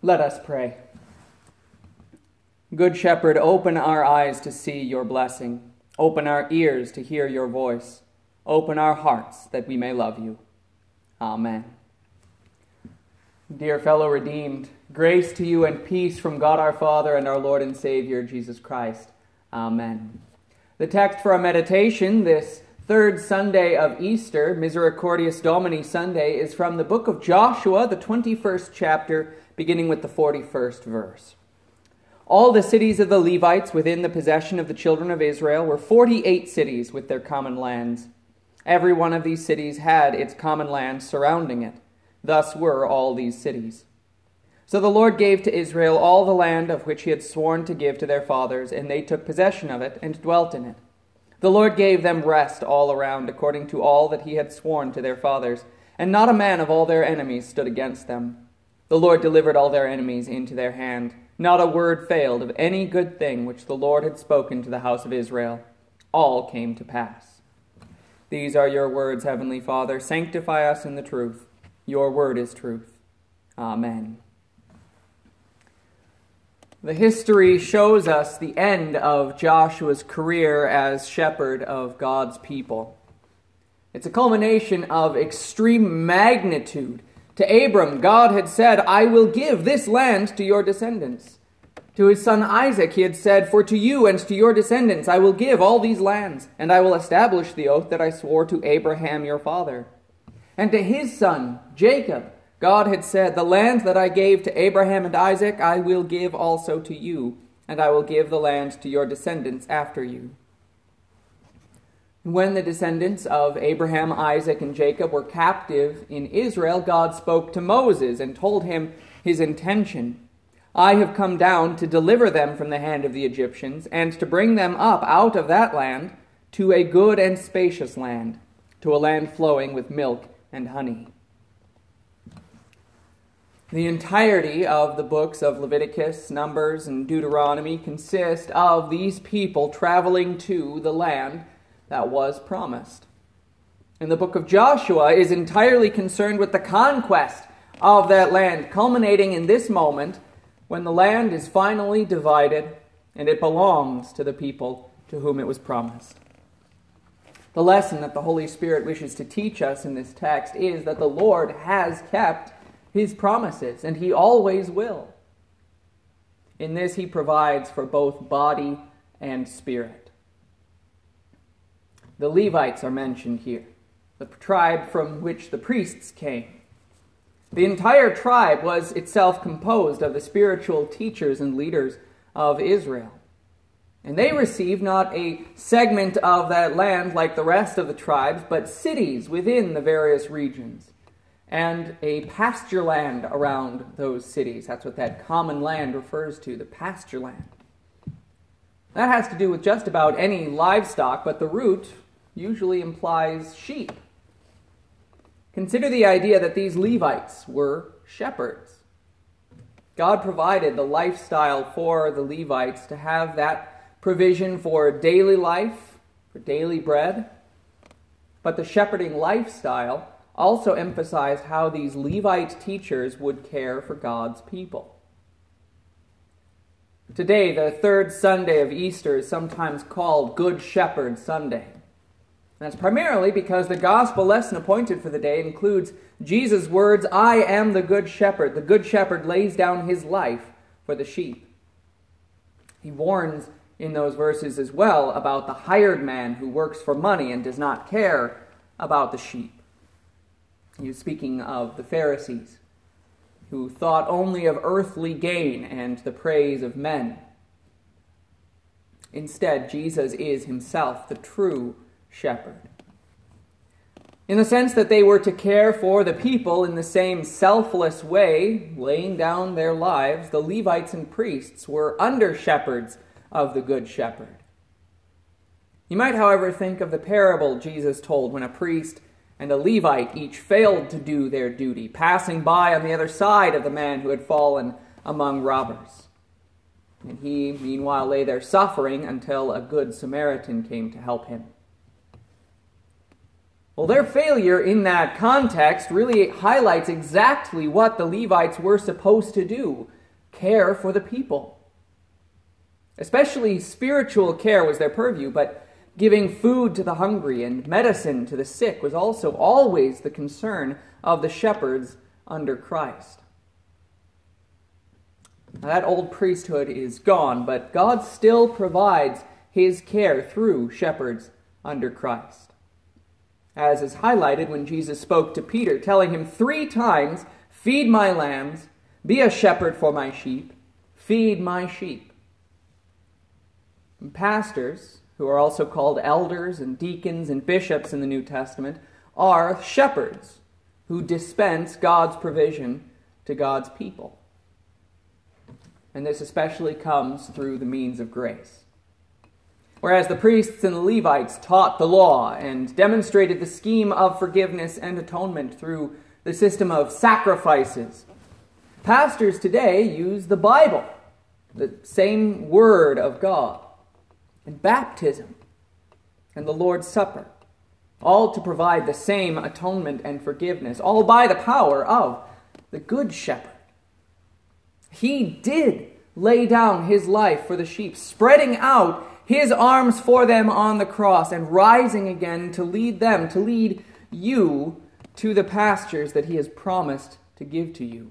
Let us pray. Good Shepherd, open our eyes to see your blessing. Open our ears to hear your voice. Open our hearts that we may love you. Amen. Dear fellow redeemed, grace to you and peace from God our Father and our Lord and Savior, Jesus Christ. Amen. The text for our meditation this third Sunday of Easter, Misericordias Domini Sunday, is from the book of Joshua, the 21st chapter beginning with the 41st verse. All the cities of the Levites within the possession of the children of Israel were 48 cities with their common lands. Every one of these cities had its common land surrounding it. Thus were all these cities. So the Lord gave to Israel all the land of which he had sworn to give to their fathers, and they took possession of it and dwelt in it. The Lord gave them rest all around, according to all that he had sworn to their fathers, and not a man of all their enemies stood against them. The Lord delivered all their enemies into their hand. Not a word failed of any good thing which the Lord had spoken to the house of Israel. All came to pass. These are your words, Heavenly Father. Sanctify us in the truth. Your word is truth. Amen. The history shows us the end of Joshua's career as shepherd of God's people. It's a culmination of extreme magnitude to Abram, God had said, I will give this land to your descendants. To his son Isaac, he had said, For to you and to your descendants I will give all these lands, and I will establish the oath that I swore to Abraham your father. And to his son, Jacob, God had said, The land that I gave to Abraham and Isaac I will give also to you, and I will give the land to your descendants after you. When the descendants of Abraham, Isaac, and Jacob were captive in Israel, God spoke to Moses and told him his intention. I have come down to deliver them from the hand of the Egyptians, and to bring them up out of that land to a good and spacious land, to a land flowing with milk and honey. The entirety of the books of Leviticus, Numbers, and Deuteronomy consist of these people traveling to the land that was promised. And the book of Joshua is entirely concerned with the conquest of that land, culminating in this moment when the land is finally divided and it belongs to the people to whom it was promised. The lesson that the Holy Spirit wishes to teach us in this text is that the Lord has kept his promises, and he always will. In this, he provides for both body and spirit. The Levites are mentioned here, the tribe from which the priests came. The entire tribe was itself composed of the spiritual teachers and leaders of Israel. And they received not a segment of that land like the rest of the tribes, but cities within the various regions, and a pasture land around those cities. That's what that common land refers to, the pasture land. That has to do with just about any livestock, but the root usually implies sheep. Consider the idea that these Levites were shepherds. God provided the lifestyle for the Levites to have that provision for daily life, for daily bread. But the shepherding lifestyle also emphasized how these Levite teachers would care for God's people. Today, the third Sunday of Easter is sometimes called Good Shepherd Sunday. That's primarily because the gospel lesson appointed for the day includes Jesus' words, I am the good shepherd. The good shepherd lays down his life for the sheep. He warns in those verses as well about the hired man who works for money and does not care about the sheep. He was speaking of the Pharisees, who thought only of earthly gain and the praise of men. Instead, Jesus is himself the true shepherd. In the sense that they were to care for the people in the same selfless way, laying down their lives, the Levites and priests were under shepherds of the Good Shepherd. You might, however, think of the parable Jesus told when a priest and a Levite each failed to do their duty, passing by on the other side of the man who had fallen among robbers. And he, meanwhile, lay there suffering until a good Samaritan came to help him. Well, their failure in that context really highlights exactly what the Levites were supposed to do care for the people. Especially spiritual care was their purview, but giving food to the hungry and medicine to the sick was also always the concern of the shepherds under Christ. Now, that old priesthood is gone, but God still provides his care through shepherds under Christ. As is highlighted when Jesus spoke to Peter, telling him three times, Feed my lambs, be a shepherd for my sheep, feed my sheep. And pastors, who are also called elders and deacons and bishops in the New Testament, are shepherds who dispense God's provision to God's people. And this especially comes through the means of grace. Whereas the priests and the Levites taught the law and demonstrated the scheme of forgiveness and atonement through the system of sacrifices, pastors today use the Bible, the same Word of God, and baptism and the Lord's Supper, all to provide the same atonement and forgiveness, all by the power of the Good Shepherd. He did lay down his life for the sheep, spreading out his arms for them on the cross and rising again to lead them, to lead you to the pastures that he has promised to give to you.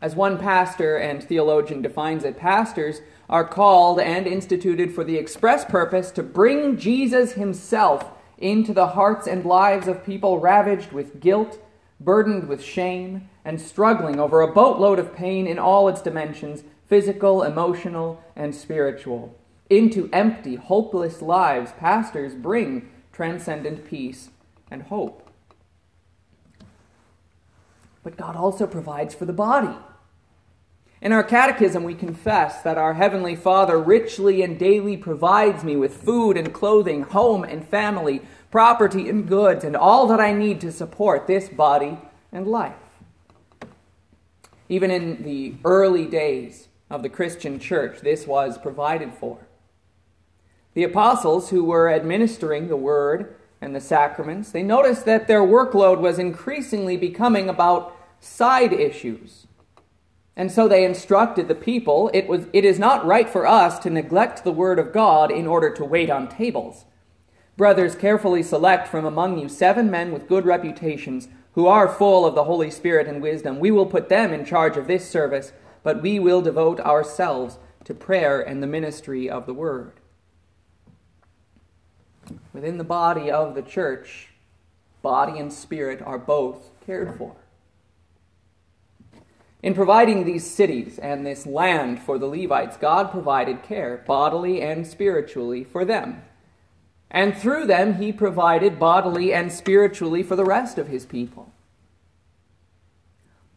As one pastor and theologian defines it, pastors are called and instituted for the express purpose to bring Jesus himself into the hearts and lives of people ravaged with guilt, burdened with shame, and struggling over a boatload of pain in all its dimensions physical, emotional, and spiritual. Into empty, hopeless lives, pastors bring transcendent peace and hope. But God also provides for the body. In our catechism, we confess that our Heavenly Father richly and daily provides me with food and clothing, home and family, property and goods, and all that I need to support this body and life. Even in the early days of the Christian church, this was provided for. The apostles who were administering the word and the sacraments, they noticed that their workload was increasingly becoming about side issues. And so they instructed the people it, was, it is not right for us to neglect the word of God in order to wait on tables. Brothers, carefully select from among you seven men with good reputations who are full of the Holy Spirit and wisdom. We will put them in charge of this service, but we will devote ourselves to prayer and the ministry of the word. Within the body of the church, body and spirit are both cared for. In providing these cities and this land for the Levites, God provided care, bodily and spiritually, for them. And through them, he provided bodily and spiritually for the rest of his people.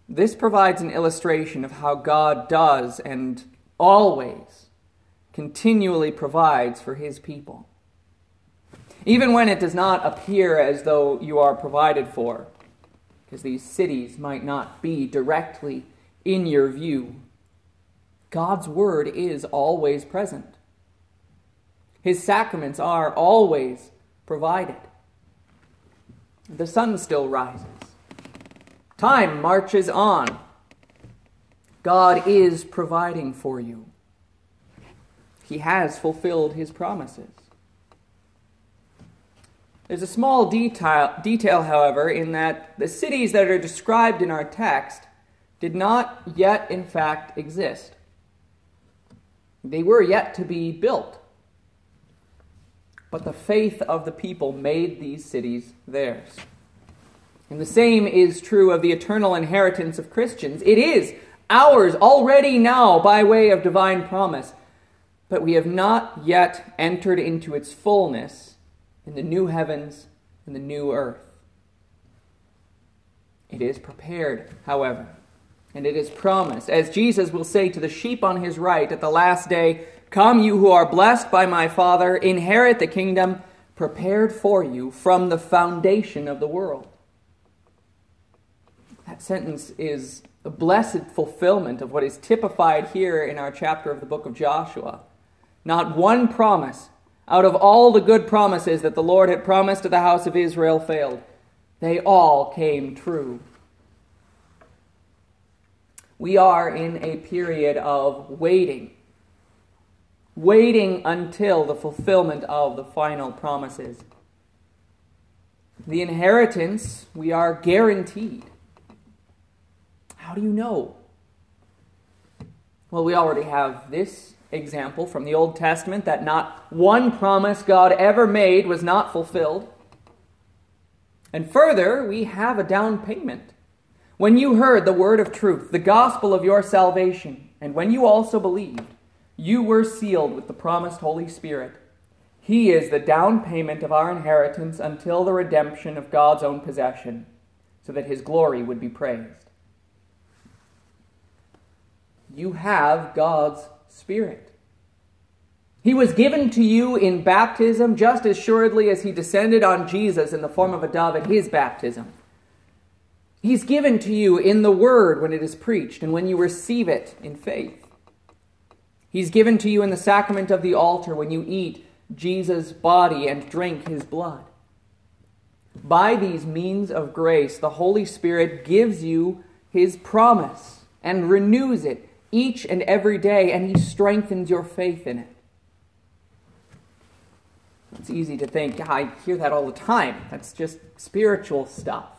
This provides an illustration of how God does and always continually provides for his people. Even when it does not appear as though you are provided for, because these cities might not be directly in your view, God's word is always present. His sacraments are always provided. The sun still rises. Time marches on. God is providing for you. He has fulfilled his promises. There's a small detail, detail, however, in that the cities that are described in our text did not yet, in fact, exist. They were yet to be built. But the faith of the people made these cities theirs. And the same is true of the eternal inheritance of Christians. It is ours already now by way of divine promise, but we have not yet entered into its fullness in the new heavens and the new earth. It is prepared, however, and it is promised, as Jesus will say to the sheep on his right at the last day Come, you who are blessed by my Father, inherit the kingdom prepared for you from the foundation of the world. Sentence is a blessed fulfillment of what is typified here in our chapter of the book of Joshua. Not one promise out of all the good promises that the Lord had promised to the house of Israel failed, they all came true. We are in a period of waiting, waiting until the fulfillment of the final promises. The inheritance we are guaranteed. How do you know? Well, we already have this example from the Old Testament that not one promise God ever made was not fulfilled. And further, we have a down payment. When you heard the word of truth, the gospel of your salvation, and when you also believed, you were sealed with the promised Holy Spirit. He is the down payment of our inheritance until the redemption of God's own possession, so that his glory would be praised. You have God's Spirit. He was given to you in baptism just as assuredly as he descended on Jesus in the form of a dove at his baptism. He's given to you in the Word when it is preached and when you receive it in faith. He's given to you in the sacrament of the altar when you eat Jesus' body and drink his blood. By these means of grace, the Holy Spirit gives you his promise and renews it each and every day, and he strengthens your faith in it. It's easy to think, I hear that all the time. That's just spiritual stuff.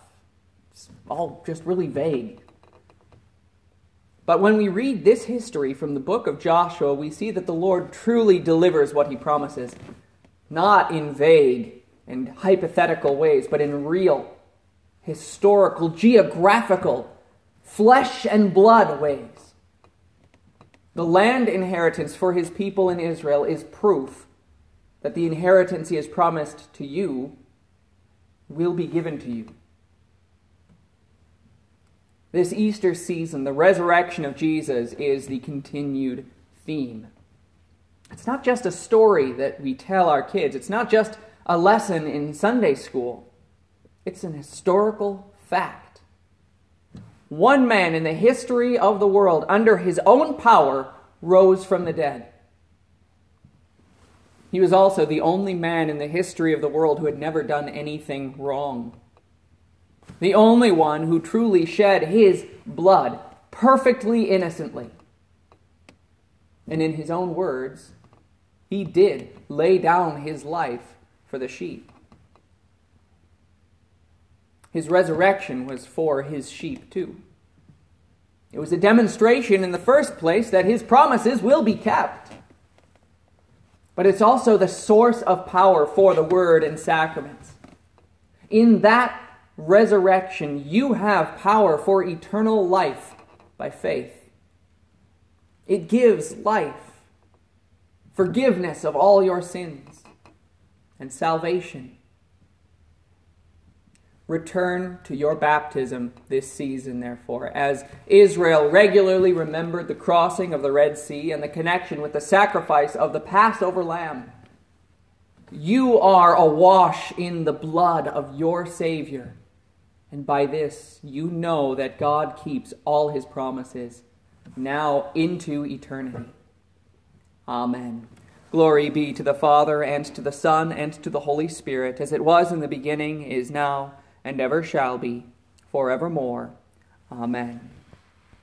It's all just really vague. But when we read this history from the book of Joshua, we see that the Lord truly delivers what he promises, not in vague and hypothetical ways, but in real, historical, geographical, flesh and blood ways. The land inheritance for his people in Israel is proof that the inheritance he has promised to you will be given to you. This Easter season, the resurrection of Jesus is the continued theme. It's not just a story that we tell our kids, it's not just a lesson in Sunday school, it's an historical fact. One man in the history of the world, under his own power, rose from the dead. He was also the only man in the history of the world who had never done anything wrong. The only one who truly shed his blood perfectly innocently. And in his own words, he did lay down his life for the sheep. His resurrection was for his sheep too. It was a demonstration in the first place that his promises will be kept but it's also the source of power for the word and sacraments. In that resurrection, you have power for eternal life by faith. It gives life, forgiveness of all your sins, and salvation. Return to your baptism this season, therefore, as Israel regularly remembered the crossing of the Red Sea and the connection with the sacrifice of the Passover lamb. You are awash in the blood of your Savior, and by this you know that God keeps all his promises now into eternity. Amen. Glory be to the Father, and to the Son, and to the Holy Spirit, as it was in the beginning, is now and ever shall be, forevermore. Amen.